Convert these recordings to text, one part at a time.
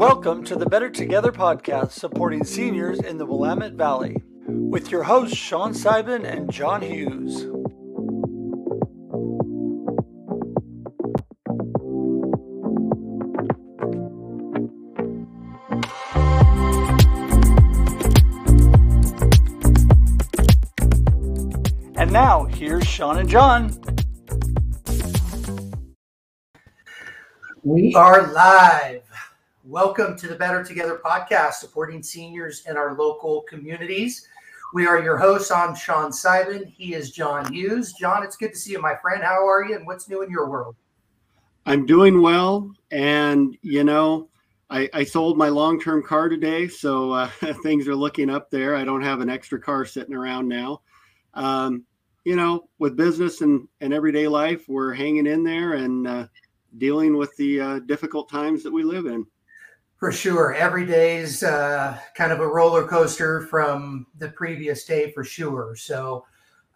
Welcome to the Better Together podcast supporting seniors in the Willamette Valley with your hosts Shawn Sibon and John Hughes. And now, here's Shawn and John. We are live. Welcome to the Better Together podcast, supporting seniors in our local communities. We are your hosts. I'm Shawn Sibon. He is John Hughes. John, it's good to see you, my friend. How are you, and what's new in your world? I'm doing well, and you know, I, I sold my long-term car today, so uh, things are looking up there. I don't have an extra car sitting around now. Um, you know, with business and, and everyday life, we're hanging in there and uh, dealing with the uh, difficult times that we live in. For sure, every day's uh, kind of a roller coaster from the previous day, for sure. So,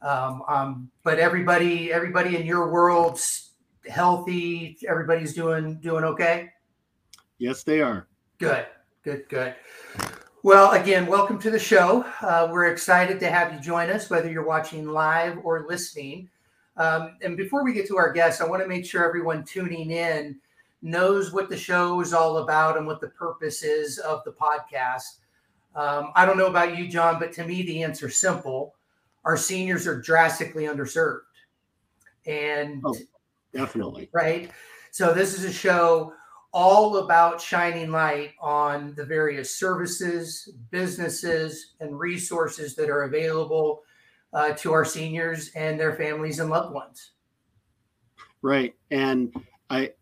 um, um, but everybody, everybody in your world's healthy. Everybody's doing doing okay. Yes, they are. Good, good, good. Well, again, welcome to the show. Uh, we're excited to have you join us, whether you're watching live or listening. Um, and before we get to our guests, I want to make sure everyone tuning in knows what the show is all about and what the purpose is of the podcast. Um, I don't know about you, John, but to me, the answer is simple. Our seniors are drastically underserved. And oh, definitely. Right. So, this is a show all about shining light on the various services, businesses, and resources that are available uh, to our seniors and their families and loved ones. Right. And I,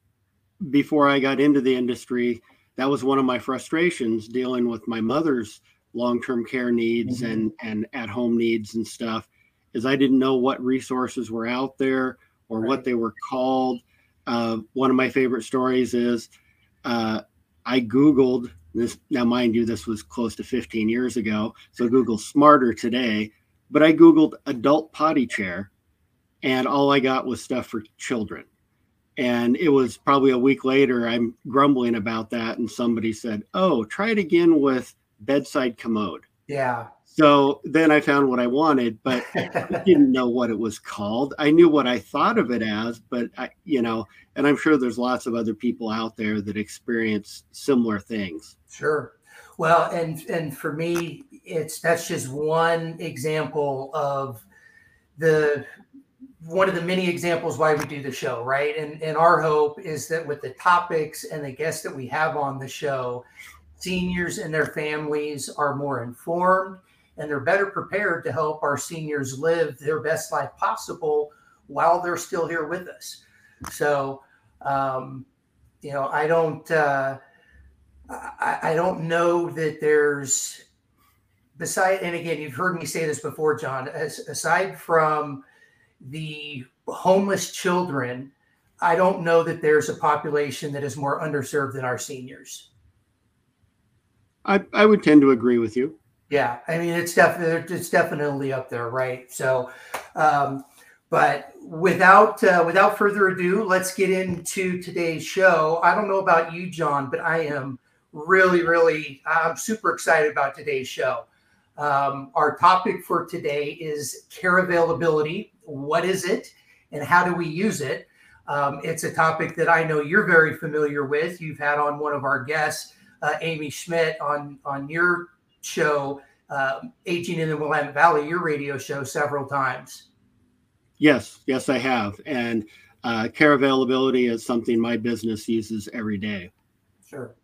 before I got into the industry, that was one of my frustrations dealing with my mother's long-term care needs mm-hmm. and and at-home needs and stuff is I didn't know what resources were out there or right. what they were called. Uh, one of my favorite stories is uh, I Googled this. Now, mind you, this was close to 15 years ago. So Google's smarter today. But I Googled adult potty chair, and all I got was stuff for children. And it was probably a week later, I'm grumbling about that. And somebody said, Oh, try it again with bedside commode. Yeah. So then I found what I wanted, but I didn't know what it was called. I knew what I thought of it as, but I, you know, and I'm sure there's lots of other people out there that experience similar things. Sure. Well, and and for me, it's that's just one example of the one of the many examples why we do the show, right? And and our hope is that with the topics and the guests that we have on the show, seniors and their families are more informed and they're better prepared to help our seniors live their best life possible while they're still here with us. So, um, you know, I don't, uh, I, I don't know that there's beside, and again, you've heard me say this before, John, as, aside from the homeless children, I don't know that there's a population that is more underserved than our seniors. I, I would tend to agree with you. Yeah, I mean it's definitely it's definitely up there, right? So, um, but without uh, without further ado, let's get into today's show. I don't know about you, John, but I am really, really I'm super excited about today's show. Um, our topic for today is care availability. What is it, and how do we use it? Um, it's a topic that I know you're very familiar with. You've had on one of our guests, uh, Amy Schmidt, on on your show, uh, Aging in the Willamette Valley, your radio show, several times. Yes, yes, I have. And uh, care availability is something my business uses every day. Sure.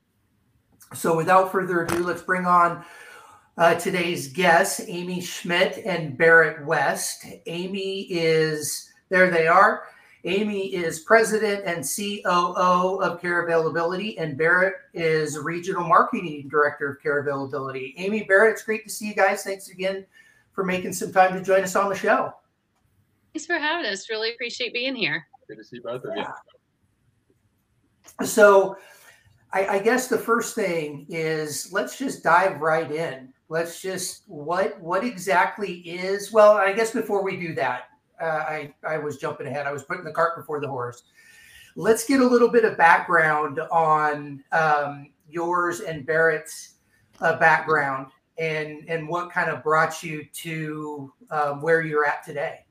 So, without further ado, let's bring on uh, today's guests, Amy Schmidt and Barrett West. Amy is, there they are. Amy is president and COO of Care Availability, and Barrett is regional marketing director of Care Availability. Amy, Barrett, it's great to see you guys. Thanks again for making some time to join us on the show. Thanks for having us. Really appreciate being here. Good to see both of you. So, I, I guess the first thing is let's just dive right in. Let's just what what exactly is well. I guess before we do that, uh, I, I was jumping ahead. I was putting the cart before the horse. Let's get a little bit of background on um, yours and Barrett's uh, background and and what kind of brought you to um, where you're at today.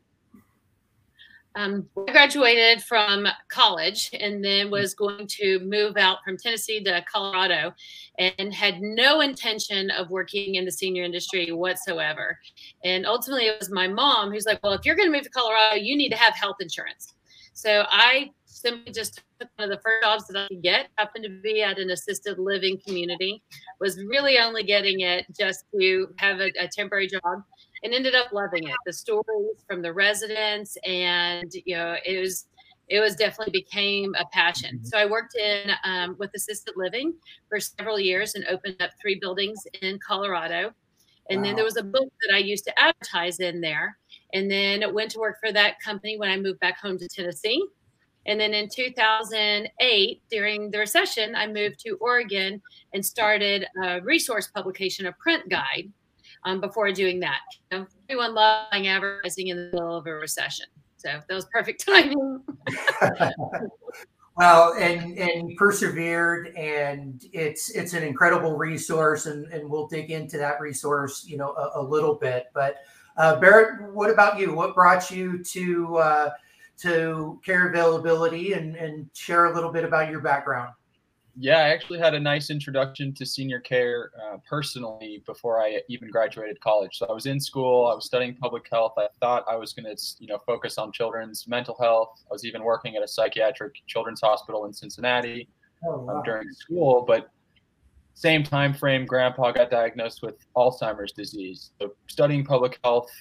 Um, I graduated from college and then was going to move out from Tennessee to Colorado and had no intention of working in the senior industry whatsoever. And ultimately, it was my mom who's like, Well, if you're going to move to Colorado, you need to have health insurance. So I simply just took one of the first jobs that I could get, happened to be at an assisted living community, was really only getting it just to have a, a temporary job and ended up loving it. The stories from the residents and, you know, it was, it was definitely became a passion. So I worked in um, with assisted living for several years and opened up three buildings in Colorado. And wow. then there was a book that I used to advertise in there. And then went to work for that company when I moved back home to Tennessee. And then in 2008, during the recession, I moved to Oregon and started a resource publication, a print guide. Um, before doing that, you know, everyone loving advertising in the middle of a recession. So that was perfect timing. well, and and persevered, and it's it's an incredible resource, and and we'll dig into that resource, you know, a, a little bit. But uh, Barrett, what about you? What brought you to uh, to care availability and, and share a little bit about your background. Yeah, I actually had a nice introduction to senior care uh, personally before I even graduated college. So I was in school, I was studying public health. I thought I was going to, you know, focus on children's mental health. I was even working at a psychiatric children's hospital in Cincinnati oh, um, wow. um, during school. But same time frame, Grandpa got diagnosed with Alzheimer's disease. So studying public health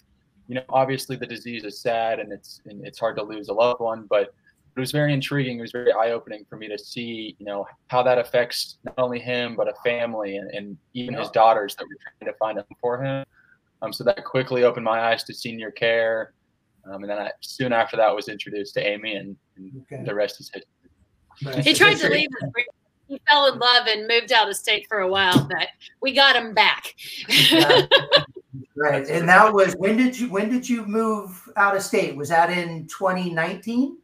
you know, obviously the disease is sad and it's and it's hard to lose a loved one, but it was very intriguing. It was very eye opening for me to see, you know, how that affects not only him but a family and, and even his daughters that were trying to find him for him. Um, so that quickly opened my eyes to senior care, um, and then I, soon after that was introduced to Amy, and, and okay. the rest is history. He tried to leave. He fell in love and moved out of state for a while, but we got him back. Right. And that was when did you when did you move out of state? Was that in 2019?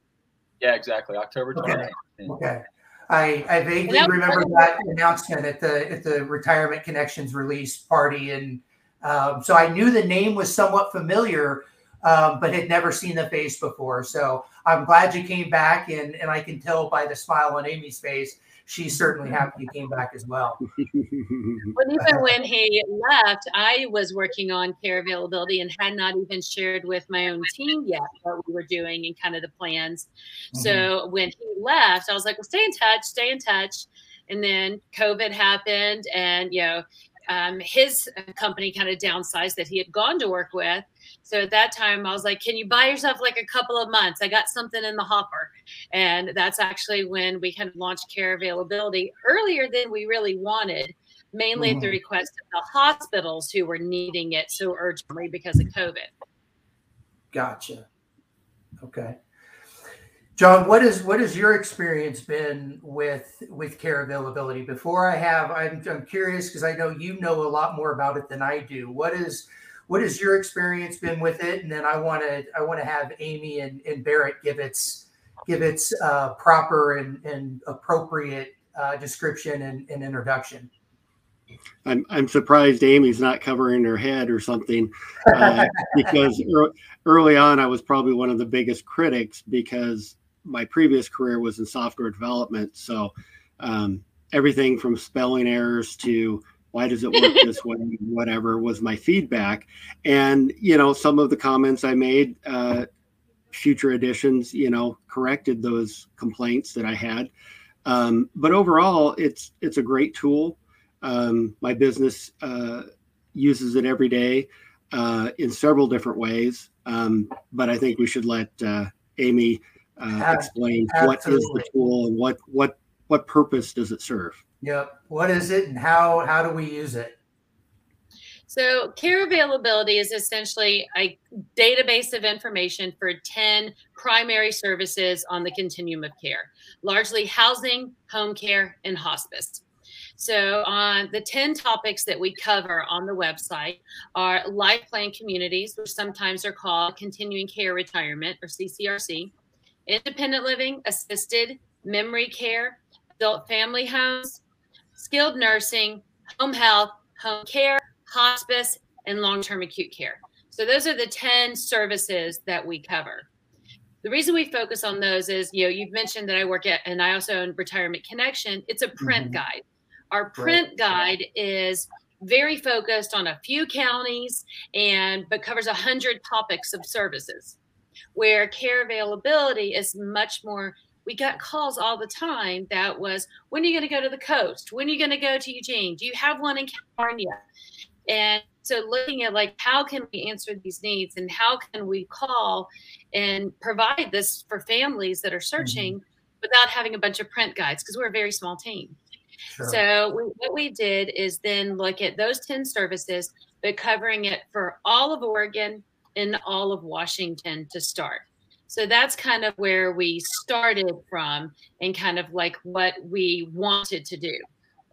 Yeah, exactly. October Okay. okay. I, I vaguely remember that announcement at the at the Retirement Connection's release party and um, so I knew the name was somewhat familiar, um, but had never seen the face before. So I'm glad you came back, and and I can tell by the smile on Amy's face she's certainly happy he came back as well. Well, even when he left, I was working on care availability and had not even shared with my own team yet what we were doing and kind of the plans. Mm-hmm. So when he left, I was like, well, stay in touch, stay in touch. And then COVID happened, and you know, um, his company kind of downsized that he had gone to work with. So at that time, I was like, "Can you buy yourself like a couple of months? I got something in the hopper." And that's actually when we kind of launched care availability earlier than we really wanted, mainly mm-hmm. at the mm-hmm. request of the hospitals who were needing it so urgently because of COVID. Gotcha. Okay. John, what is what has your experience been with with care availability? Before I have, I'm, I'm curious because I know you know a lot more about it than I do. What is what has your experience been with it? And then I want to I want to have Amy and, and Barrett give its give its uh, proper and, and appropriate uh, description and, and introduction. I'm I'm surprised Amy's not covering her head or something, uh, because early on I was probably one of the biggest critics because my previous career was in software development. So um, everything from spelling errors to why does it work this way, whatever was my feedback. And, you know, some of the comments I made, uh, future editions, you know, corrected those complaints that I had. Um, but overall, it's it's a great tool. Um, my business uh, uses it every day uh, in several different ways. Um, but I think we should let uh, Amy uh, explain Absolutely. what is the tool and what what what purpose does it serve. Yep. What is it and how how do we use it? So, care availability is essentially a database of information for 10 primary services on the continuum of care, largely housing, home care, and hospice. So, on the 10 topics that we cover on the website are life plan communities, which sometimes are called continuing care retirement or CCRC, independent living, assisted, memory care, adult family homes, skilled nursing, home health, home care, hospice, and long term acute care. So those are the 10 services that we cover. The reason we focus on those is, you know, you've mentioned that I work at, and I also own Retirement Connection. It's a print mm-hmm. guide. Our print right. guide is very focused on a few counties and but covers a hundred topics of services where care availability is much more we got calls all the time that was when are you going to go to the coast when are you going to go to eugene do you have one in california and so looking at like how can we answer these needs and how can we call and provide this for families that are searching mm-hmm. without having a bunch of print guides because we're a very small team sure. so we, what we did is then look at those 10 services but covering it for all of oregon and all of washington to start so that's kind of where we started from and kind of like what we wanted to do.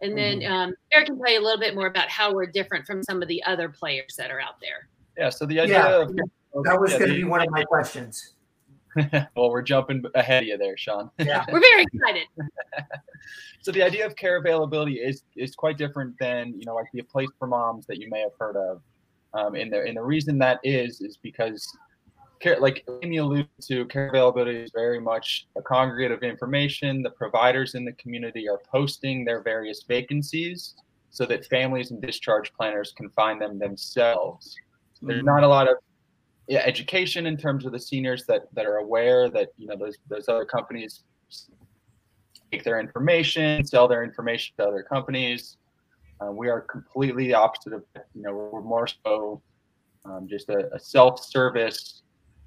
And then mm-hmm. um, Eric can tell you a little bit more about how we're different from some of the other players that are out there. Yeah. So the idea yeah, of that was yeah, going to be one of my questions. well, we're jumping ahead of you there, Shawn. Yeah, we're very excited. so the idea of care availability is is quite different than you know like the place for moms that you may have heard of. Um, and the and the reason that is is because care, like Amy alluded to, care availability is very much a congregate of information. The providers in the community are posting their various vacancies so that families and discharge planners can find them themselves. Mm-hmm. There's not a lot of yeah, education in terms of the seniors that that are aware that you know those those other companies take their information, sell their information to other companies. Uh, we are completely the opposite of you know we're more so um, just a, a self-service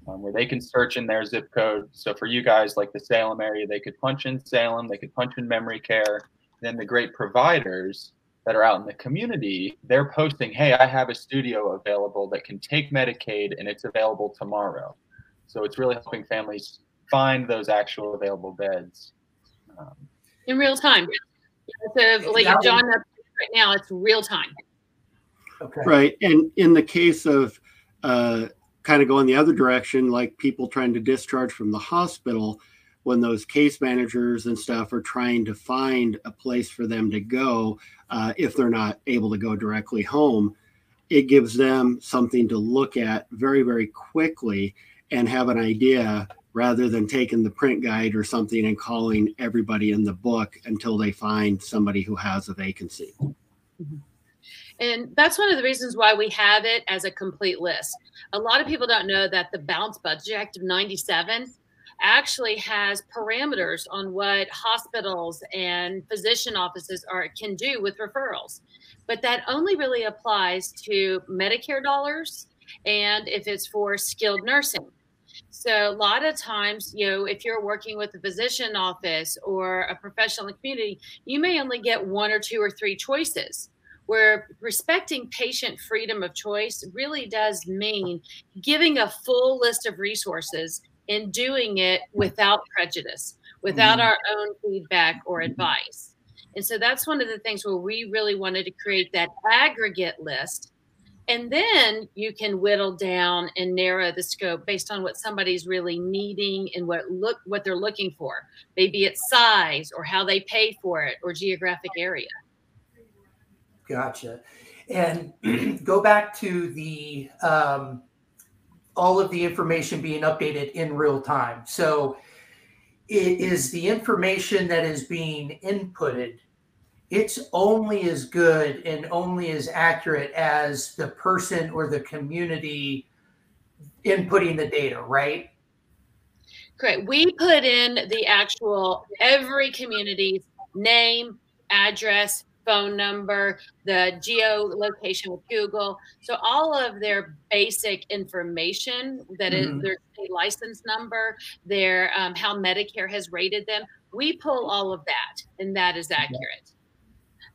um, where they can search in their zip code. So for you guys, like the Salem area, they could punch in Salem, they could punch in memory care. Then the great providers that are out in the community, they're posting, hey, I have a studio available that can take Medicaid and it's available tomorrow. So it's really helping families find those actual available beds. Um, in real time. So like John right now, it's real time. Okay. Right. And in the case of uh, kind of going the other direction, like people trying to discharge from the hospital when those case managers and stuff are trying to find a place for them to go uh, if they're not able to go directly home. It gives them something to look at very, very quickly and have an idea rather than taking the print guide or something and calling everybody in the book until they find somebody who has a vacancy. Mm-hmm. And that's one of the reasons why we have it as a complete list. A lot of people don't know that the Balanced Budget Act of 97 actually has parameters on what hospitals and physician offices are can do with referrals. But that only really applies to Medicare dollars and if it's for skilled nursing. So a lot of times, you know, if you're working with a physician office or a professional in the community, you may only get one or two or three choices where respecting patient freedom of choice really does mean giving a full list of resources and doing it without prejudice, without mm-hmm. our own feedback or advice. And so that's one of the things where we really wanted to create that aggregate list. And then you can whittle down and narrow the scope based on what somebody's really needing and what look what they're looking for. Maybe it's size or how they pay for it or geographic area. Gotcha. And go back to the um, all of the information being updated in real time. So it is the information that is being inputted. It's only as good and only as accurate as the person or the community inputting the data, right? Correct. We put in the actual every community's name, address, phone number, the geolocation with Google. So all of their basic information that mm-hmm. is their license number, their um, how Medicare has rated them. We pull all of that, and that is accurate.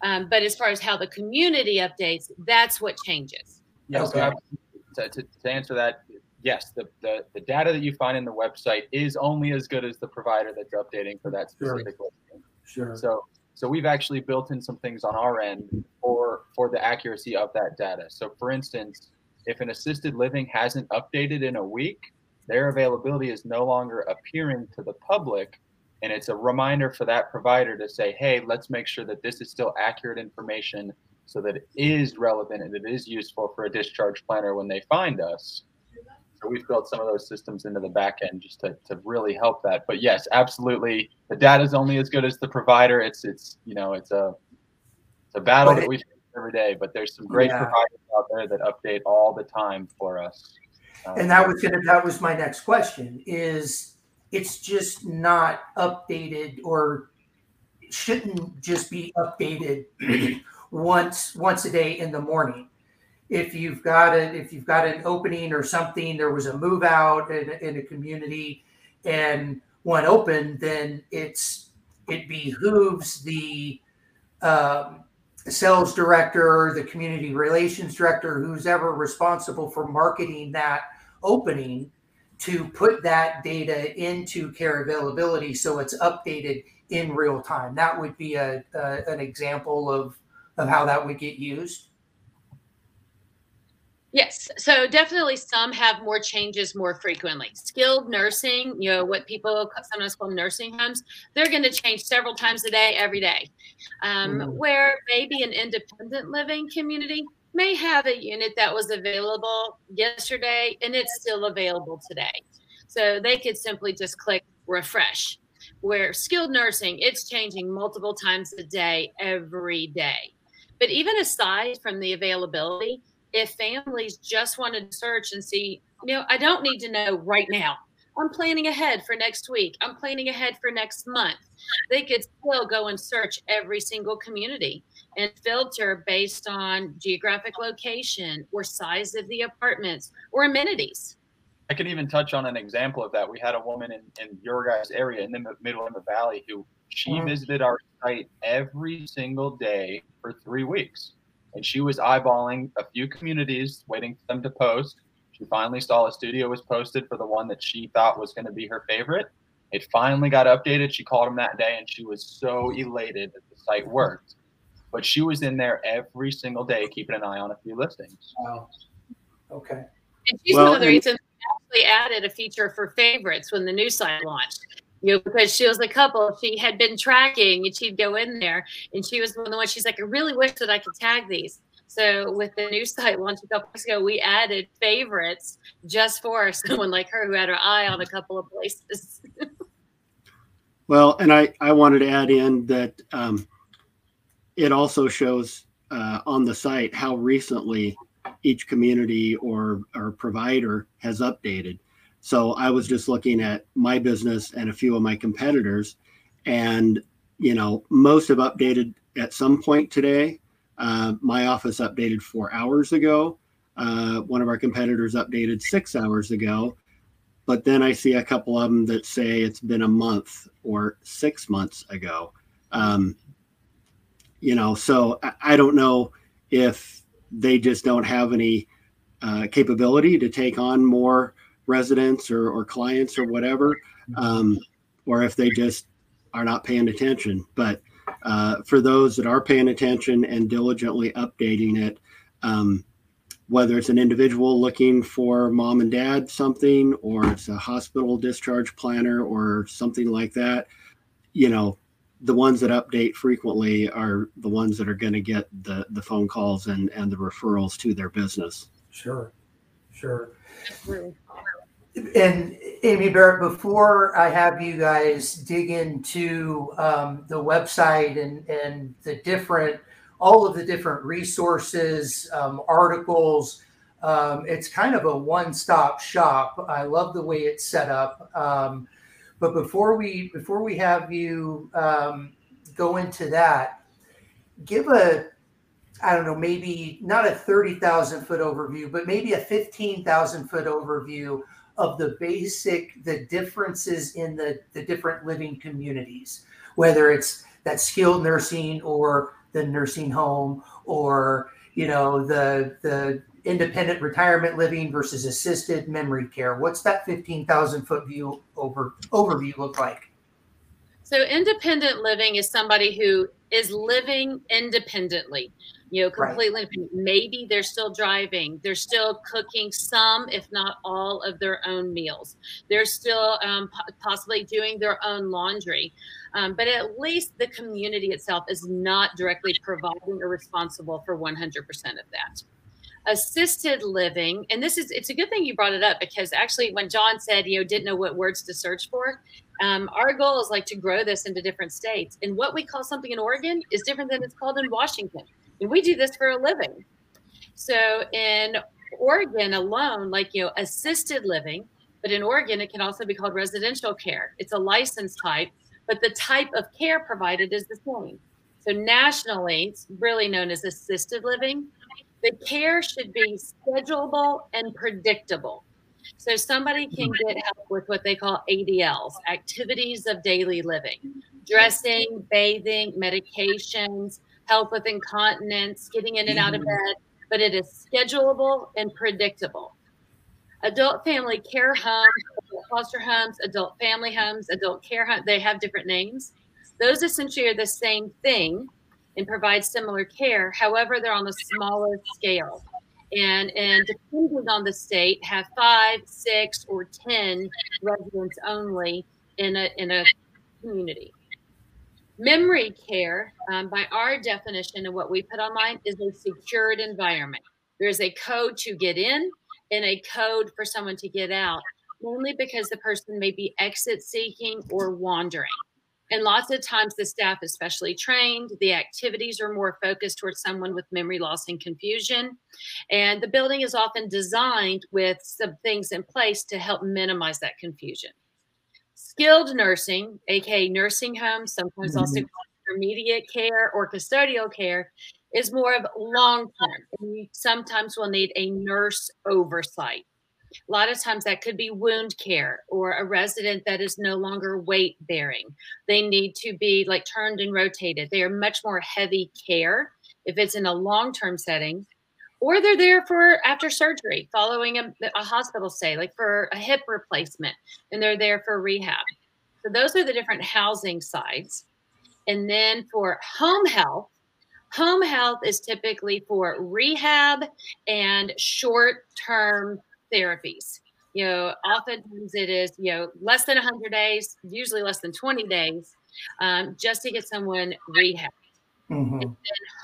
Um, but as far as how the community updates, that's what changes. Yeah. Okay. So to, to, answer that, yes, the, the, the data that you find in the website is only as good as the provider that's updating for that specific sure. listing. Sure. So so we've actually built in some things on our end for for the accuracy of that data. So for instance, if an assisted living hasn't updated in a week, their availability is no longer appearing to the public And it's a reminder for that provider to say, hey, let's make sure that this is still accurate information so that it is relevant and it is useful for a discharge planner when they find us. So we've built some of those systems into the back end just to, to really help that. But yes, absolutely, the data is only as good as the provider. It's it's you know it's a it's a battle but that we face every day. But there's some great yeah. providers out there that update all the time for us. Um, and that was gonna that was my next question. Is it's just not updated or shouldn't just be updated once once a day in the morning. If you've got a if you've got an opening or something there was a move out in, in a community and one open, then it's it behooves the um, sales director the community relations director who's ever responsible for marketing that opening to put that data into care availability so it's updated in real time that would be a, a an example of of how that would get used Yes. So definitely some have more changes more frequently. Skilled nursing, you know, what people sometimes call nursing homes, they're going to change several times a day, every day. Um, mm. Where maybe an independent living community may have a unit that was available yesterday and it's still available today. So they could simply just click refresh. Where skilled nursing, it's changing multiple times a day, every day. But even aside from the availability, if families just wanted to search and see, you know, I don't need to know right now. I'm planning ahead for next week. I'm planning ahead for next month. They could still go and search every single community and filter based on geographic location or size of the apartments or amenities. I can even touch on an example of that. We had a woman in, in your guys' area in the middle of the valley who she mm-hmm. visited our site every single day for three weeks and she was eyeballing a few communities, waiting for them to post. She finally saw a studio was posted for the one that she thought was going to be her favorite. It finally got updated. She called him that day, and she was so elated that the site worked. But she was in there every single day, keeping an eye on a few listings. Wow. Okay. And she's well, one of the reasons we actually added a feature for favorites when the new site launched you know, because she was a couple she had been tracking and she'd go in there and she was one of the ones she's like, I really wish that I could tag these. So with the new site launch a couple weeks ago, we added favorites just for someone like her who had her eye on a couple of places. well, and I, I wanted to add in that um, it also shows uh, on the site how recently each community or, or provider has updated. So I was just looking at my business and a few of my competitors, and you know, most have updated at some point today. Uh, my office updated four hours ago. Uh, one of our competitors updated six hours ago. But then I see a couple of them that say it's been a month or six months ago. Um, you know, so I, I, don't know if they just don't have any uh, capability to take on more residents or, or clients or whatever, um, or if they just are not paying attention. But uh, for those that are paying attention and diligently updating it, um, whether it's an individual looking for mom and dad something, or it's a hospital discharge planner or something like that, you know, the ones that update frequently are the ones that are going to get the the phone calls and and the referrals to their business. Sure, sure and Amy Barrett, before I have you guys dig into um, the website and and the different, all of the different resources, um, articles, um, it's kind of a one-stop shop. I love the way it's set up. Um, but before we before we have you um, go into that, give a I don't know, maybe not a 30,000 foot overview, but maybe a 15,000 foot overview of the basic the differences in the the different living communities. Whether it's that skilled nursing or the nursing home or you know the the independent retirement living versus assisted memory care what's that 15,000 foot view over overview look like so independent living is somebody who is living independently you know, completely right. Maybe they're still driving. They're still cooking some, if not all, of their own meals. They're still um, possibly doing their own laundry. Um, but at least the community itself is not directly providing or responsible for 100% of that assisted living and this is it's a good thing you brought it up because actually when john said you know didn't know what words to search for um, our goal is like to grow this into different states. And what we call something in oregon is different than it's called in washington. And we do this for a living. So in oregon alone like you know assisted living but in oregon it can also be called residential care. It's a license type but the type of care provided is the same. So nationally it's really known as assisted living the care should be schedulable and predictable. So somebody can get help with what they call ADLs, activities of daily living, dressing, bathing, medications, help with incontinence, getting in and out of mm-hmm. bed, but it is schedulable and predictable. Adult family care homes, foster homes, adult family homes, adult care homes, they have different names. Those essentially are the same thing and provide similar care. However, they're on a smaller scale. And, and depending on the state, have five, six, or 10 residents only in a, in a community. Memory care, um, by our definition and what we put online, is a secured environment. There's a code to get in and a code for someone to get out, only because the person may be exit seeking or wandering. And lots of times the staff is specially trained. The activities are more focused towards someone with memory loss and confusion. And the building is often designed with some things in place to help minimize that confusion. Skilled nursing, aka nursing homes, sometimes mm-hmm. also intermediate care or custodial care, is more of long term. And you sometimes will need a nurse oversight. A lot of times that could be wound care or a resident that is no longer weight bearing. They need to be like turned and rotated. They are much more heavy care if it's in a long term setting, or they're there for after surgery, following a, a hospital stay, like for a hip replacement, and they're there for rehab. So those are the different housing sides. And then for home health, home health is typically for rehab and short term therapies. You know, oftentimes it is, you know, less than 100 days, usually less than 20 days, um, just to get someone rehab. Mm-hmm.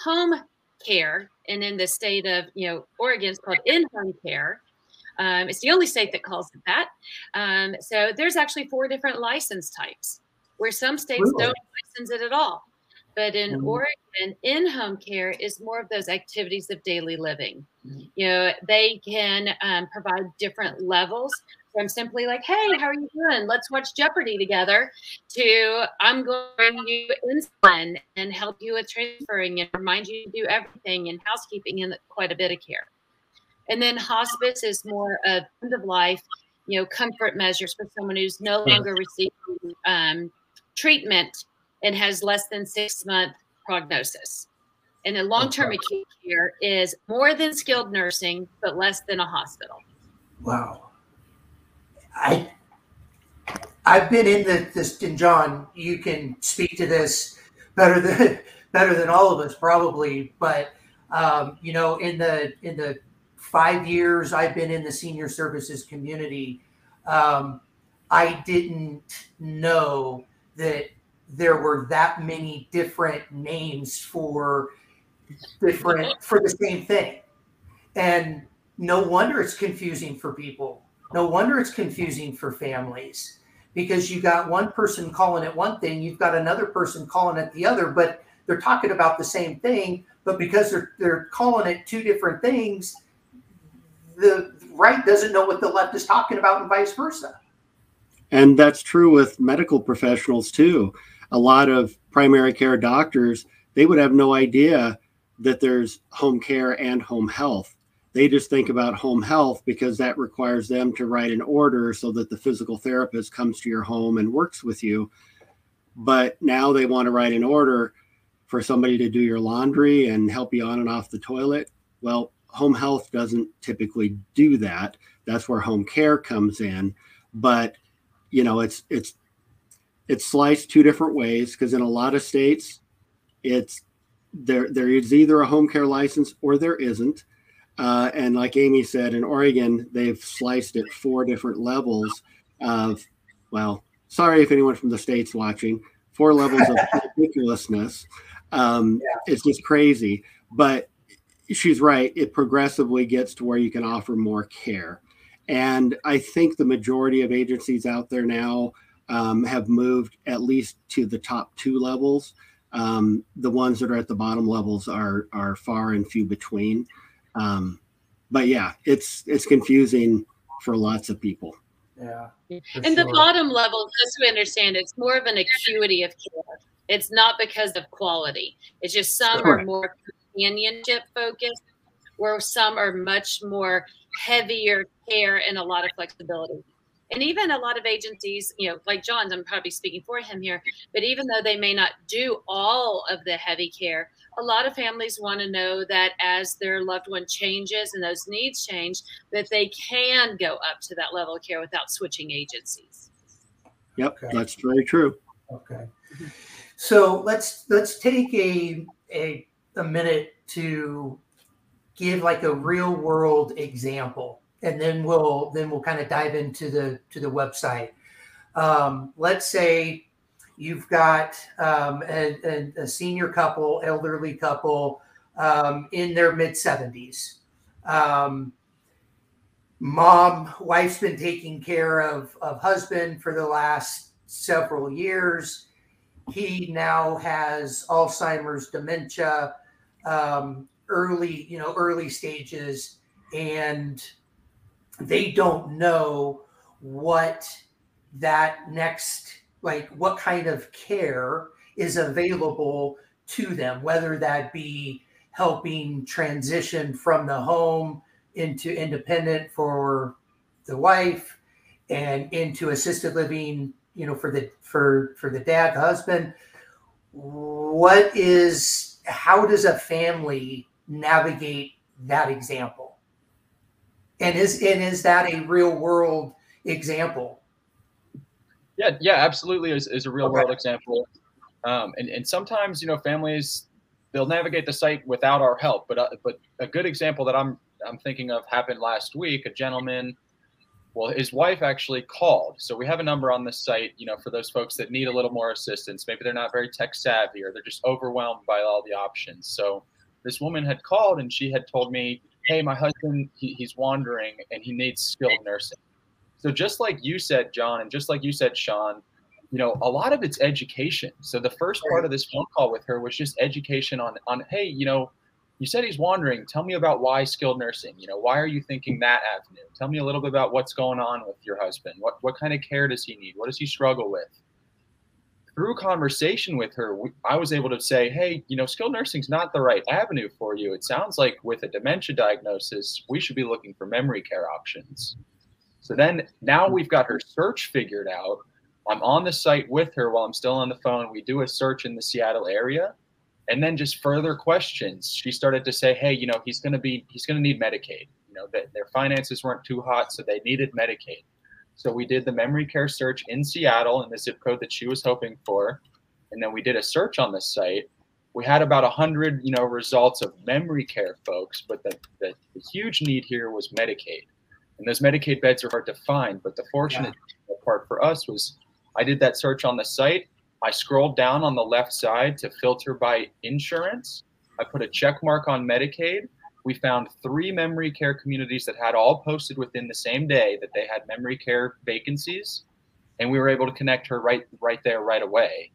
Home care, and in the state of, you know, Oregon, it's called in home care. Um, it's the only state that calls it that. Um, so there's actually four different license types where some states really? don't license it at all. But in mm-hmm. Oregon, in home care is more of those activities of daily living. Mm-hmm. You know, they can um, provide different levels from simply like, hey, how are you doing? Let's watch Jeopardy together to I'm going to you insulin and help you with transferring and remind you to do everything and housekeeping and quite a bit of care. And then hospice is more of end of life, you know, comfort measures for someone who's no longer receiving um, treatment and has less than six month prognosis. And then long term acute care is more than skilled nursing, but less than a hospital. Wow. I I've been in the this and John, you can speak to this better than better than all of us probably, but um, you know, in the in the five years I've been in the senior services community, um, I didn't know that there were that many different names for different for the same thing. And no wonder it's confusing for people. No wonder it's confusing for families because you got one person calling it one thing, you've got another person calling it the other, but they're talking about the same thing, but because they're they're calling it two different things, the right doesn't know what the left is talking about and vice versa. And that's true with medical professionals too a lot of primary care doctors, they would have no idea that there's home care and home health. They just think about home health because that requires them to write an order so that the physical therapist comes to your home and works with you. But now they want to write an order for somebody to do your laundry and help you on and off the toilet. Well, home health doesn't typically do that. That's where home care comes in. But you know, it's it's it's sliced two different ways because in a lot of states it's there there is either a home care license or there isn't. Uh, and like Amy said, in Oregon, they've sliced it four different levels of, well, sorry if anyone from the states watching, four levels of ridiculousness. Um, yeah. It's just crazy. But she's right. It progressively gets to where you can offer more care. And I think the majority of agencies out there now um, have moved at least to the top two levels. Um, the ones that are at the bottom levels are are far and few between. Um, but yeah, it's it's confusing for lots of people. Yeah. And sure. the bottom level, just to understand, it's more of an acuity of care. It's not because of quality. It's just some sure. are more companionship focused, where some are much more heavier care and a lot of flexibility. And even a lot of agencies, you know, like John's, I'm probably speaking for him here, but even though they may not do all of the heavy care, a lot of families want to know that as their loved one changes and those needs change, that they can go up to that level of care without switching agencies. Yep, okay. that's very true. Okay. So let's let's take a a a minute to give like a real world example and then we'll then we'll kind of dive into the to the website. Um, let's say you've got um, a, a, a, senior couple elderly couple um, in their mid 70s um, mom wife's been taking care of of husband for the last several years. He now has alzheimer's dementia um, early, you know, early stages, and they don't know what that next, like, what kind of care is available to them, whether that be helping transition from the home into independent for the wife and into assisted living you know for the for for the dad the husband what is how does a family navigate that example? And is and is that a real world example? Yeah, yeah, absolutely is, is a real okay. world example. Um, and, and sometimes, you know, families they'll navigate the site without our help. But uh, but a good example that I'm I'm thinking of happened last week. A gentleman, well, his wife actually called. So we have a number on the site, you know, for those folks that need a little more assistance. Maybe they're not very tech savvy or they're just overwhelmed by all the options. So this woman had called and she had told me, "Hey, my husband, he, he's wandering and he needs skilled nursing." So just like you said, John, and just like you said, Shawn, you know, a lot of it's education. So the first part of this phone call with her was just education on on, hey, you know, you said he's wandering. Tell me about why skilled nursing. You know, why are you thinking that avenue? Tell me a little bit about what's going on with your husband. What what kind of care does he need? What does he struggle with? Through conversation with her, I was able to say, hey, you know, skilled nursing is not the right avenue for you. It sounds like with a dementia diagnosis, we should be looking for memory care options. So then now we've got her search figured out. I'm on the site with her while I'm still on the phone. We do a search in the Seattle area. And then just further questions. She started to say, hey, you know, he's going to be, he's going to need Medicaid. You know, that their finances weren't too hot, so they needed Medicaid. So we did the memory care search in Seattle in the zip code that she was hoping for. And then we did a search on the site. We had about 100, you know, results of memory care folks, but the, the, the huge need here was Medicaid. And those Medicaid beds are hard to find. But the fortunate yeah. part for us was I did that search on the site. I scrolled down on the left side to filter by insurance. I put a check mark on Medicaid we found three memory care communities that had all posted within the same day that they had memory care vacancies and we were able to connect her right right there right away.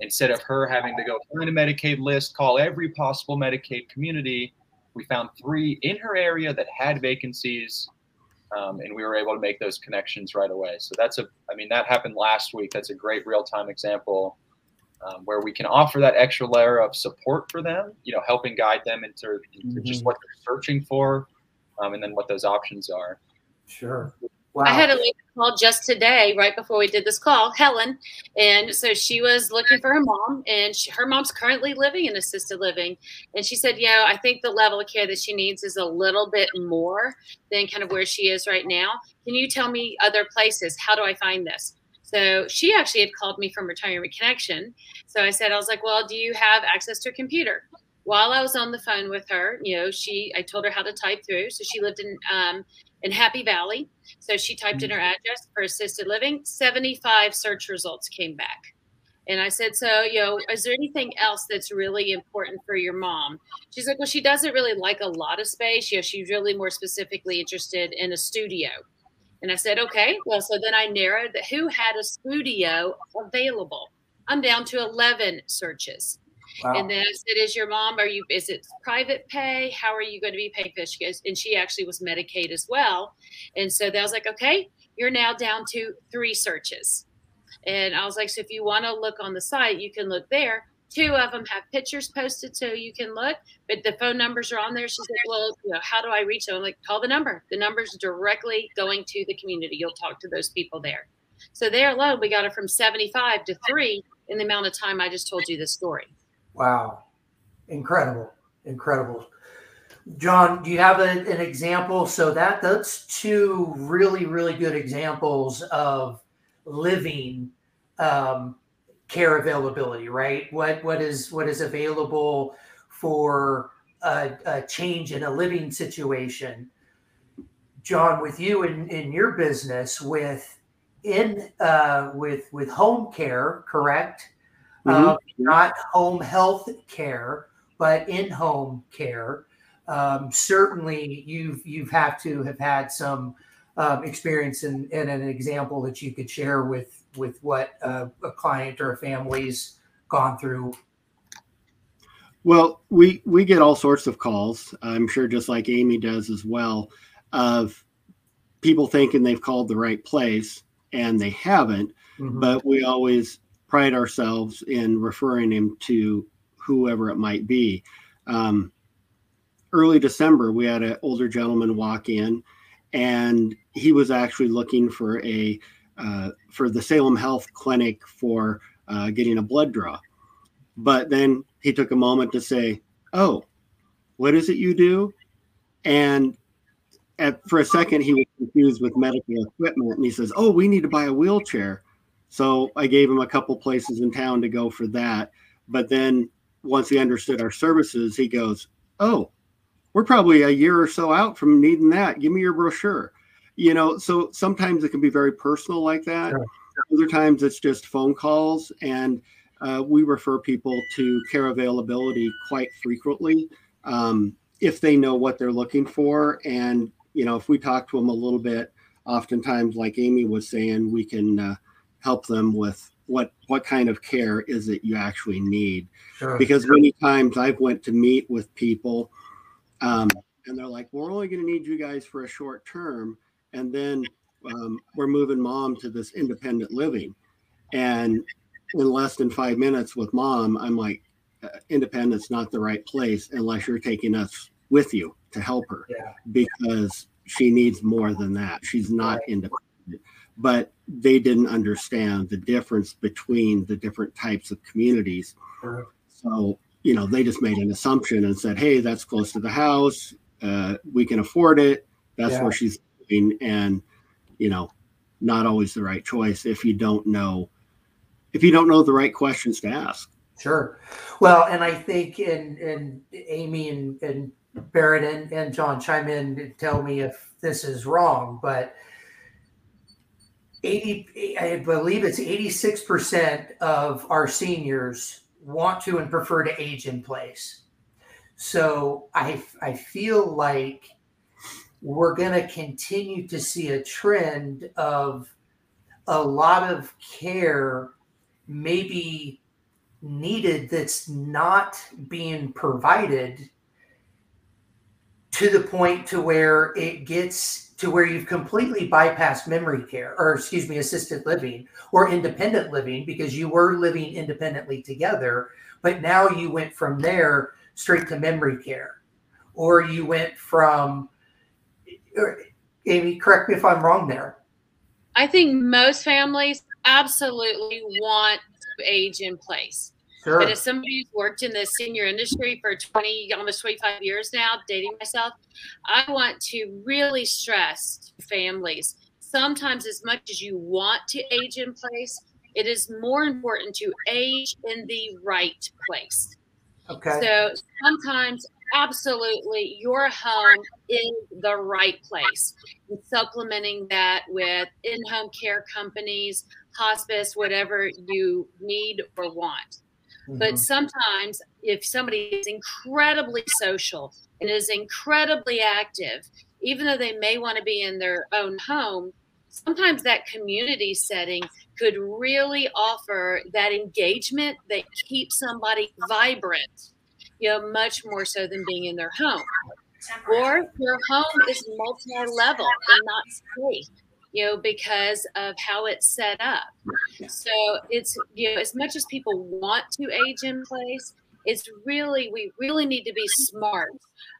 Instead of her having to go find a medicaid list call every possible medicaid community we found three in her area that had vacancies um, and we were able to make those connections right away. So that's a i mean that happened last week. That's a great real-time example um, where we can offer that extra layer of support for them, you know, helping guide them into, into mm-hmm. just what they're searching for um, and then what those options are. Sure. Wow. I had a lady call just today, right before we did this call, Helen. And so she was looking for her mom, and she, her mom's currently living in assisted living. And she said, Yeah, I think the level of care that she needs is a little bit more than kind of where she is right now. Can you tell me other places? How do I find this? So she actually had called me from Retirement Connection. So I said, I was like, well, do you have access to a computer? while I was on the phone with her, you know, she I told her how to type through. So she lived in um, in Happy Valley. So she typed in her address for assisted living. 75 search results came back. And I said, So, you know, is there anything else that's really important for your mom? She's like, Well, she doesn't really like a lot of space. You know, she's really more specifically interested in a studio. And I said, Okay. Well, so then I narrowed that who had a studio available. I'm down to 11 searches. Wow. And then I said, "Is your mom? Are you? Is it private pay? How are you going to be paid for?" She goes, and she actually was Medicaid as well. And so I was like, "Okay, you're now down to three searches." And I was like, "So if you want to look on the site, you can look there." Two of them have pictures posted, so you can look. But the phone numbers are on there. She's like, "Well, you know, how do I reach them?" I'm like, "Call the number. The number's directly going to the community. You'll talk to those people there." So there alone, we got it from 75 to three in the amount of time I just told you this story. Wow. Incredible. Incredible. John, do you have a, an example? So that that's two really, really good examples of living um, care availability, right? What what is what is available for a, a change in a living situation? John, with you in, in your business with in uh, with with home care, correct? mm-hmm. uh, not home health care, but in-home care. Um, certainly, you've you've have to have had some um, experience and, and, an example that you could share with with what uh, a client or a family's gone through. Well, we we get all sorts of calls. I'm sure, just like Amy does as well, of people thinking they've called the right place and they haven't. Mm-hmm. But we always pride ourselves in referring him to whoever it might be. Um, early December, we had an older gentleman walk in, and he was actually looking for a uh, for the Salem Health Clinic for uh, getting a blood draw. But then he took a moment to say, "Oh, what is it you do?" And at, for a second, he was confused with medical equipment, and he says, "Oh, we need to buy a wheelchair." So I gave him a couple places in town to go for that. But then once he understood our services, he goes, Oh, we're probably a year or so out from needing that. Give me your brochure. You know, so sometimes it can be very personal like that. Sure. Other times it's just phone calls. And uh, we refer people to care availability quite frequently um, if they know what they're looking for. And, you know, if we talk to them a little bit, oftentimes, like Amy was saying, we can. Uh, help them with what what kind of care is it you actually need sure. because many times i've went to meet with people um, and they're like we're only going to need you guys for a short term and then um, we're moving mom to this independent living and in less than five minutes with mom i'm like uh, independence not the right place unless you're taking us with you to help her yeah. because she needs more than that she's not right. independent but they didn't understand the difference between the different types of communities. So, you know, they just made an assumption and said, hey, that's close to the house. Uh, we can afford it. That's yeah. where she's living. And, you know, not always the right choice if you don't know if you don't know the right questions to ask. Sure. Well, and I think and and Amy and, and Barrett and, and John chime in to tell me if this is wrong, but 80 i believe it's 86% of our seniors want to and prefer to age in place so i i feel like we're going to continue to see a trend of a lot of care maybe needed that's not being provided to the point to where it gets to where you've completely bypassed memory care or excuse me assisted living or independent living because you were living independently together but now you went from there straight to memory care. Or you went from amy correct me if i'm wrong there i think most families absolutely want to age in place Sure. But as somebody who's worked in the senior industry for 20, almost 25 years now, dating myself, I want to really stress to families sometimes, as much as you want to age in place, it is more important to age in the right place. Okay. So sometimes, absolutely, your home is the right place. And supplementing that with in home care companies, hospice, whatever you need or want. But Mhm. sometimes, if somebody is incredibly social and is incredibly active, even though they may want to be in their own home, sometimes that community setting could really offer that engagement that keeps somebody vibrant, you know, much more so than being in their home. Or your home is multi level and not safe, you know, because of how it's set up. So it's, you know, as much as people want to age in place, it's really, we really need to be smart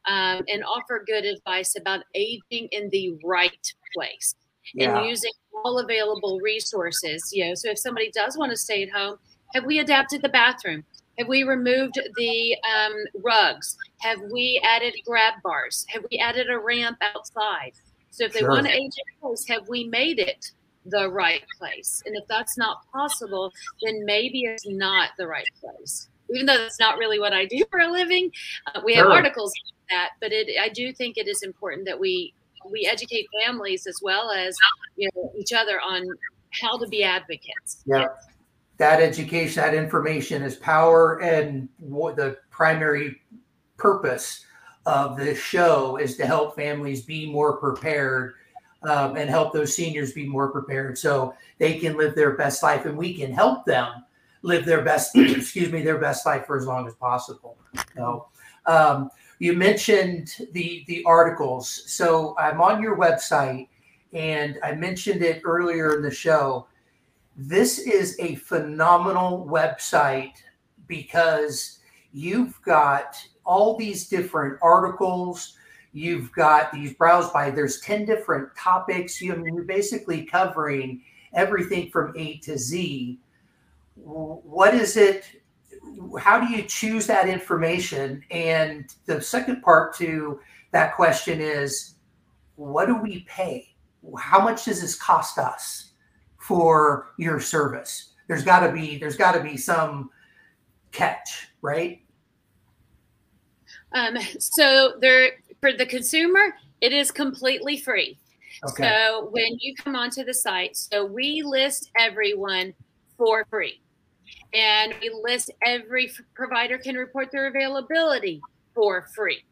um, and offer good advice about aging in the right place Yeah. and using all available resources. You know, so if somebody does want to stay at home, have we adapted the bathroom? Have we removed the um, rugs? Have we added grab bars? Have we added a ramp outside? So if they Sure. want to age in place, have we made it the right place? And if that's not possible, then maybe it's not the right place. Even though that's not really what I do for a living, uh, we have Sure. articles like that. But it, I do think it is important that we we educate families as well as you know each other on how to be advocates. Yeah. That education, that information is power, and the primary purpose of this show is to help families be more prepared um, and help those seniors be more prepared so they can live their best life and we can help them live their best excuse me their best life for as long as possible. So um, you mentioned the the articles. So i'm on your website and i mentioned it earlier in the show this is a phenomenal website because you've got all these different articles. You've got these browse by there's 10 different topics. You I mean, you're basically covering everything from a to z. What is it how do you choose that information? And the second part to that question is what do we pay? How much does this cost us for your service there's got to be there's got to be some catch right Um, so there for the consumer, it is completely free. okay So when you come onto the site, so we list everyone for free. And we list every provider can report their availability for free.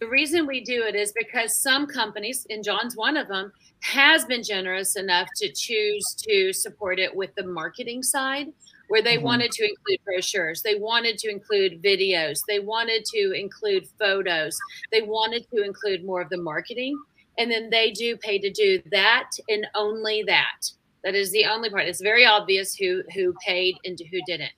The reason we do it is because some companies, and John's one of them, has been generous enough to choose to support it with the marketing side, where they Mhm. wanted to include brochures, they wanted to include videos, they wanted to include photos, they wanted to include more of the marketing and then they do pay to do that and only that. That is the only part. It's very obvious who who paid and who didn't.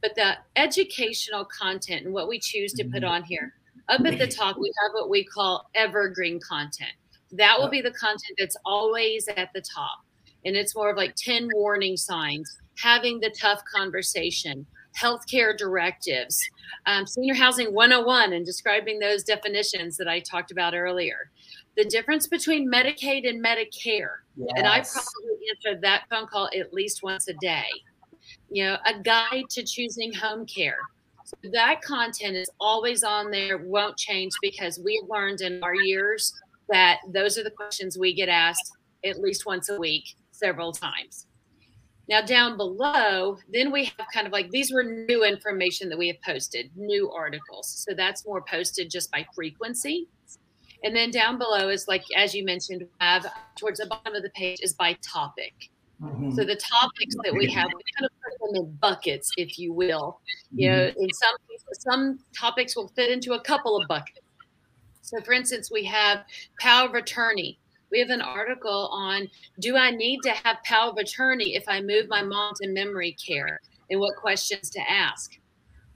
But the educational content and what we choose to put on here up at the top we have what we call evergreen content. That will be the content that's always at the top. And it's more of like 10 warning signs having the tough conversation healthcare directives um, senior housing 101 and describing those definitions that i talked about earlier. The difference between medicaid and medicare. And I probably answer that phone call at least once a day. You know, a guide to choosing home care. That content is always on there, won't change because we learned in our years that those are the questions we get asked at least once a week, several times. Now, down below, then we have kind of like these were new information that we have posted, new articles. So that's more posted just by frequency. And then down below is like, as you mentioned, have towards the bottom of the page is by topic. Mhm. So the topics that we have, we kind of put them in buckets, if you will. You know, in some some topics will fit into a couple of buckets. So, for instance, we have power of attorney. We have an article on do I need to have power of attorney if I move my mom to memory care and what questions to ask?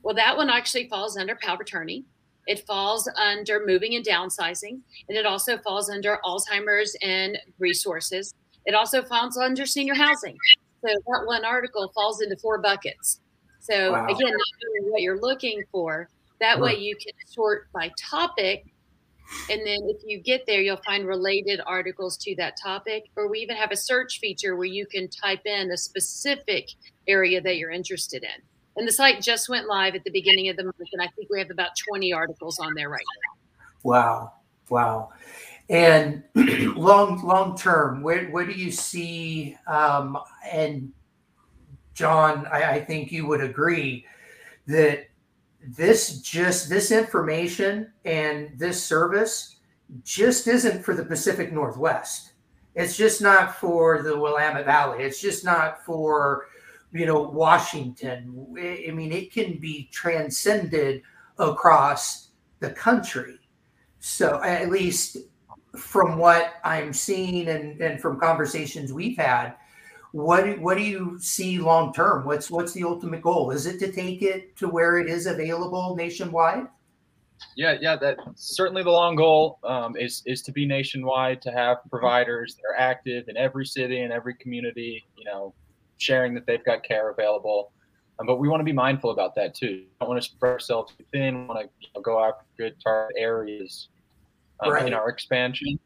Well, that one actually falls under power of attorney. It falls under moving and downsizing, and it also falls under Alzheimer's and resources. It also falls under senior housing. So that one article falls into four buckets. So Wow. again, not knowing what you're looking for, that way you can sort by topic. And then if you get there, you'll find related articles to that topic. Or we even have a search feature where you can type in a specific area that you're interested in. And the site just went live at the beginning of the month, and I think we have about 20 articles on there right now. Wow, wow. And long long term, where where do you see? Um, and John, I, I think you would agree that this just this information and this service just isn't for the Pacific Northwest. It's just not for the Willamette Valley. It's just not for you know Washington. I mean, it can be transcended across the country. So at least from what I'm seeing and, and from conversations we've had, what what do you see long term? What's what's the ultimate goal? Is it to take it to where it is available nationwide? Yeah, yeah, that certainly the long goal um, is is to be nationwide, to have providers that are active in every city and every community. You know, sharing that they've got care available. Um, but we want to be mindful about that too. We don't want to spread ourselves too thin. We want to you know, go after good target areas um, right. in our expansion.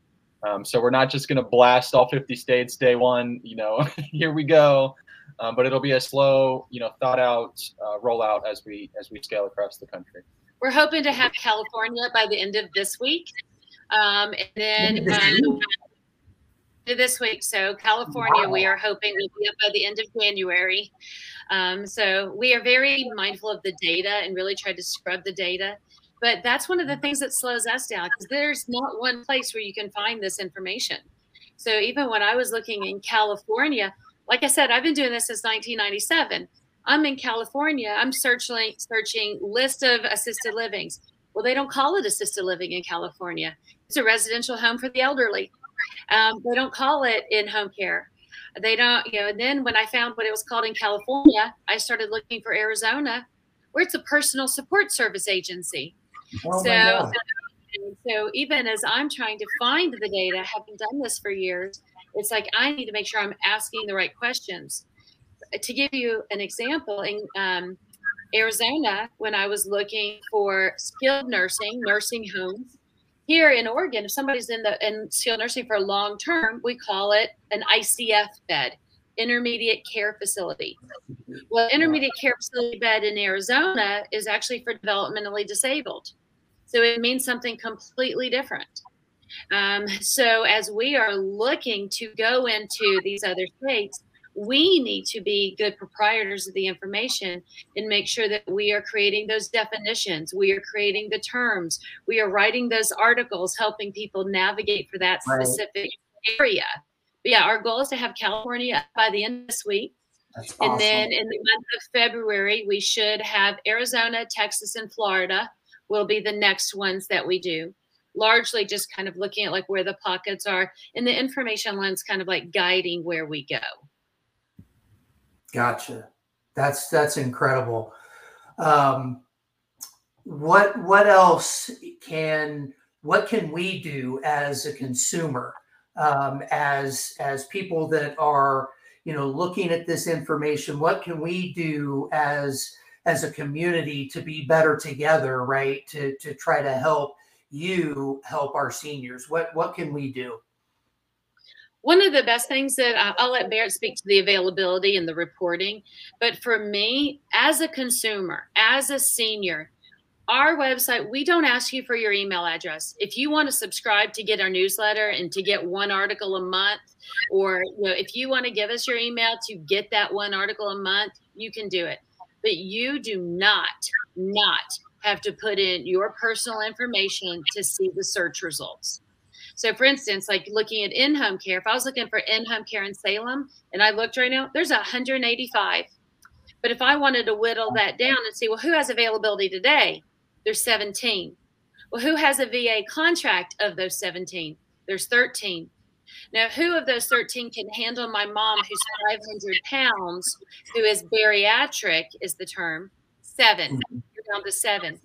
Um, so we're not just going to blast all 50 states day one. You know, here we go. Um, but it'll be a slow, you know, thought out uh, rollout as we as we scale across the country. We're hoping to have California by the end of this week, um, and then um, this week. So California, wow. we are hoping will be up by the end of January. Um, so we are very mindful of the data and really try to scrub the data. But that's one of the things that slows us down because there's not one place where you can find this information. So even when I was looking in California, like I said, I've been doing this since 1997. I'm in California. I'm searching searching list of assisted livings. Well, they don't call it assisted living in California. It's a residential home for the elderly. Um, they don't call it in home care. They don't, you know. And then when I found what it was called in California, I started looking for Arizona, where it's a personal support service agency. Oh so, so even as I'm trying to find the data, having done this for years, it's like I need to make sure I'm asking the right questions. To give you an example, in um, Arizona, when I was looking for skilled nursing, nursing homes, here in Oregon, if somebody's in the in skilled nursing for long term, we call it an ICF bed, intermediate care facility. Well, intermediate care facility bed in Arizona is actually for developmentally disabled. So it means something completely different. Um, so as we are looking to go into these other states, we need to be good proprietors of the information and make sure that we are creating those definitions, we are creating the terms, we are writing those articles, helping people navigate for that right. specific area. Yeah, our goal is to have California by the end of this week. And then in the month of February, we should have Arizona, Texas, and Florida will be the next ones that we do. Largely just kind of looking at like where the pockets are and the information lens kind of like guiding where we go. Gotcha. That's that's incredible. Um, what what else can what can we do as a consumer, um, as as people that are you know looking at this information? What can we do as as a community to be better together, right? To to try to help you help our seniors. What what can we do? One of the best things that I, I'll let Barrett speak to the availability and the reporting, but for me as a consumer, as a senior, our website we don't ask you for your email address if you want to subscribe to get our newsletter and to get one article a month or you know, if you want to give us your email to get that one article a month you can do it but you do not, not have to put in your personal information to see the search results. So, for instance, like looking at in home care, if I was looking for in home care in Salem and I looked right now, there's 185. But if I wanted to whittle that down and see, well, who has availability today? There's 17. Well, who has a VA contract of those 17? There's 13. Now, who of those 13 can handle my mom who's 500 pounds, who is bariatric, is the term? 7 you You're down to seven.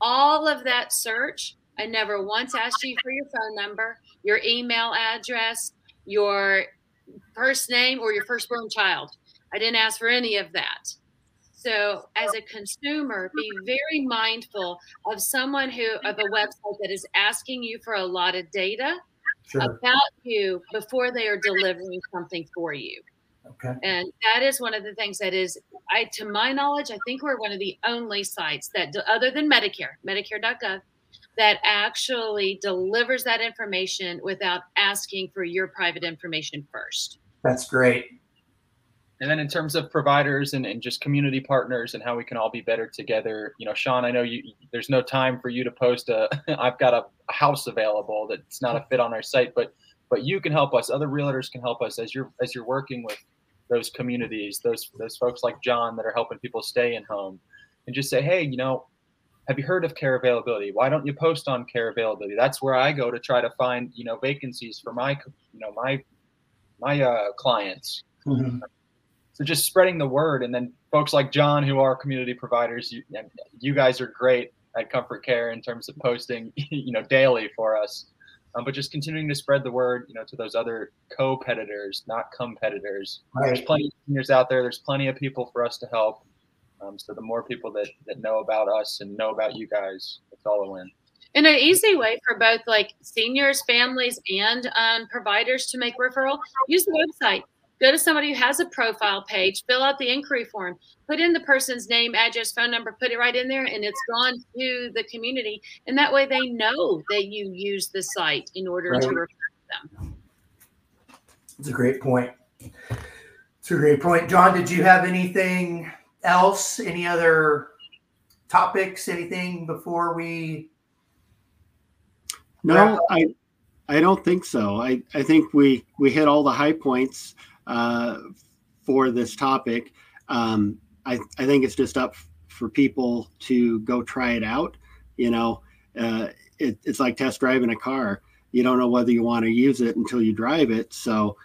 All of that search, I never once asked you for your phone number, your email address, your first name, or your firstborn child. I didn't ask for any of that. So, as a consumer, be very mindful of someone who, of a website that is asking you for a lot of data sure. about you before they are delivering something for you. Okay. And that is one of the things that is, I to my knowledge, I think we're one of the only sites that, other than Medicare, Medicare.gov, that actually delivers that information without asking for your private information first. That's great. And then in terms of providers and, and just community partners and how we can all be better together, you know, Shawn, I know you there's no time for you to post a I've got a, house available that's not a fit on our site, but but you can help us, other realtors can help us as you're as you're working with those communities, those those folks like John that are helping people stay in home and just say, hey, you know, have you heard of care availability? Why don't you post on care availability? That's where I go to try to find, you know, vacancies for my, you know, my, my uh, clients. Mm-hmm. So just spreading the word, and then folks like John, who are community providers, you, you guys are great at ComForCare in terms of posting, you know, daily for us. Um, but just continuing to spread the word, you know, to those other co-competitors, not competitors. Right. There's plenty of seniors out there. There's plenty of people for us to help. Um, so the more people that, that know about us and know about you guys, it's all a win. And an easy way for both like seniors, families, and um, providers to make referral, use the website. Go to somebody who has a profile page, fill out the inquiry form, put in the person's name, address, phone number, put it right in there, and it's gone to the community. And that way they know that you use the site in order right. to refer them. It's a great point. It's a great point. John, did you have anything else? Any other topics? Anything before we? No, I I don't think so. I I think we we hit all the high points uh, for this topic. Um, I I think it's just up for people to go try it out. You know, uh, it, it's like test driving a car. You don't know whether you want to use it until you drive it. So,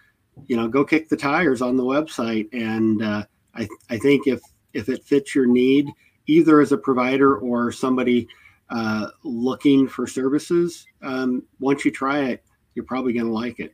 you know, go kick the tires on the website. And uh, I I think if if it fits your need, either as a provider or somebody uh, looking for services, um, once you try it, you're probably going to like it.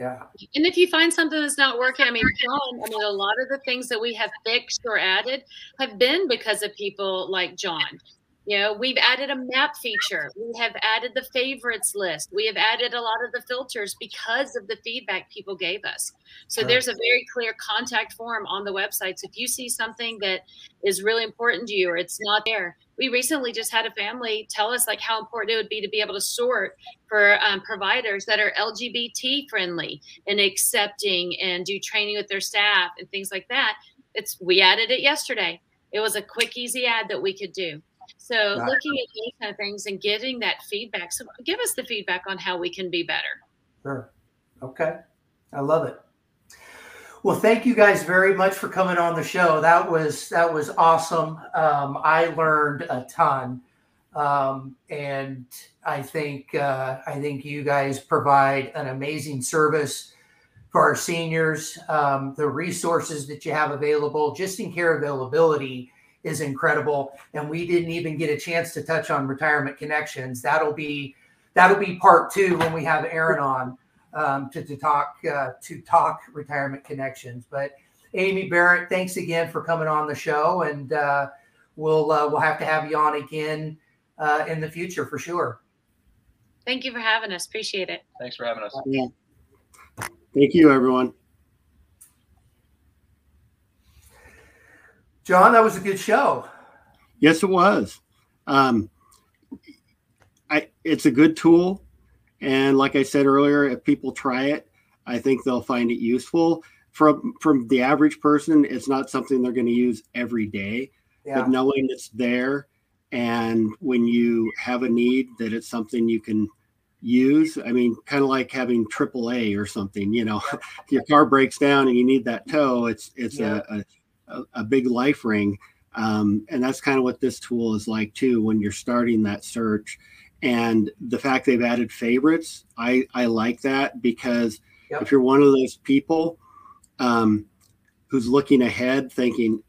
Yeah. And if you find something that's not working, I mean, John, I mean, a lot of the things that we have fixed or added have been because of people like John. You know, we've added a map feature. We have added the favorites list. We have added a lot of the filters because of the feedback people gave us. So there's a very clear contact form on the website. So if you see something that is really important to you or it's not there, we recently just had a family tell us like how important it would be to be able to sort for um, providers that are LGBT friendly and accepting and do training with their staff and things like that. It's we added it yesterday. It was a quick, easy ad that we could do. So looking at these kind of things and getting that feedback. So give us the feedback on how we can be better. Sure. Okay. I love it. Well, thank you guys very much for coming on the show. That was that was awesome. Um, I learned a ton, um, and I think uh, I think you guys provide an amazing service for our seniors. Um, the resources that you have available, just in care availability, is incredible. And we didn't even get a chance to touch on Retirement Connections. That'll be that'll be part two when we have Aaron on um, to, to talk uh, to talk Retirement Connections. But Amy Barrett, thanks again for coming on the show, and uh, we'll uh, we'll have to have you on again uh, in the future for sure. Thank you for having us. Appreciate it. Thanks for having us. Yeah. Thank you, everyone. John, that was a good show. Yes, it was. Um, I, it's a good tool. And like I said earlier, if people try it, I think they'll find it useful. From from the average person, it's not something they're going to use every day. Yeah. But knowing it's there and when you have a need that it's something you can use. I mean, kind of like having AAA or something, you know, your car breaks down and you need that tow. It's it's yeah. a, a a, a big life ring. Um, and that's kind of what this tool is like too when you're starting that search. And the fact they've added favorites, I, I like that because yep. if you're one of those people um, who's looking ahead, thinking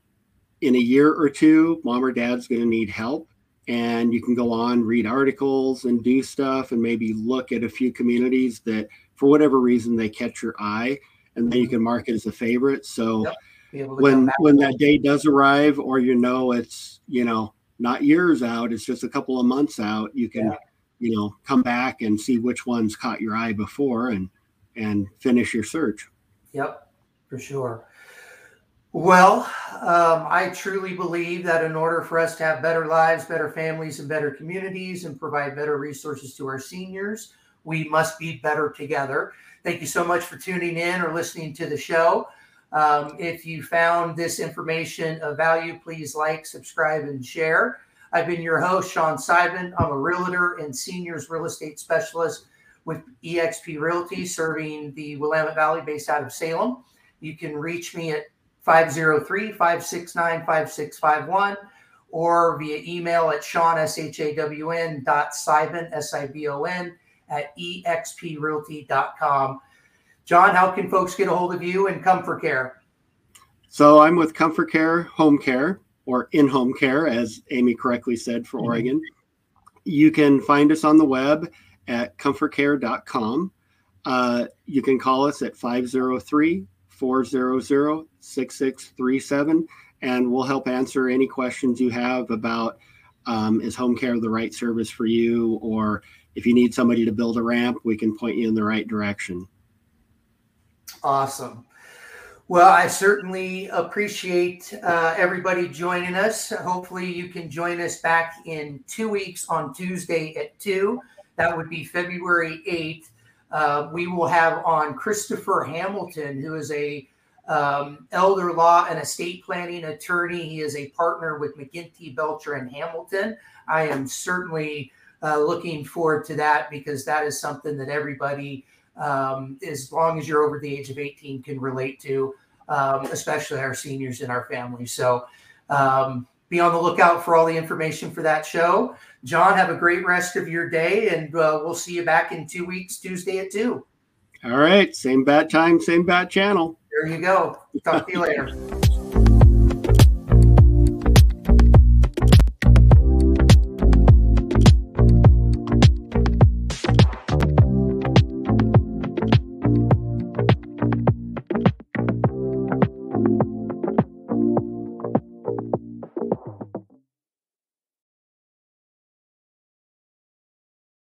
in a year or two, mom or dad's going to need help, and you can go on, read articles, and do stuff, and maybe look at a few communities that, for whatever reason, they catch your eye, and then you can mark it as a favorite. So. Yep when when that day does arrive or you know it's you know not years out it's just a couple of months out you can yeah. you know come back and see which ones caught your eye before and and finish your search yep For sure. Well, um, I truly believe that in order for us to have better lives, better families, and better communities, and provide better resources to our seniors, we must be better together. Thank you so much for tuning in or listening to the show. Um, if you found this information of value, please like, subscribe, and share. I've been your host, Shawn Sibon. I'm a realtor and seniors real estate specialist with eXp Realty, serving the Willamette Valley based out of Salem. You can reach me at 503 569 5651 or via email at Shawn, S H A W N dot Sibon, S I B O N, at exprealty.com. John, how can folks get a hold of you and ComForCare? So I'm with ComForCare Home Care or in home care, as Amy correctly said for mm-hmm. Oregon. You can find us on the web at comforcare.com. Uh, you can call us at 503 400 6637, and we'll help answer any questions you have about um, is home care the right service for you, or if you need somebody to build a ramp, we can point you in the right direction. Awesome. Well, I certainly appreciate uh, everybody joining us. Hopefully, you can join us back in two weeks on Tuesday at 2. That would be February 8th. Uh, we will have on Christopher Hamilton, who is a um, elder law and estate planning attorney. He is a partner with McGinty, Belcher, and Hamilton. I am certainly uh, looking forward to that because that is something that everybody, um, as long as you're over the age of 18, can relate to, um, especially our seniors in our family. So um, be on the lookout for all the information for that show. John, have a great rest of your day, and uh, we'll see you back in two weeks, Tuesday at 2. All right. Same bat time, same bat channel. There you go. Talk to you later.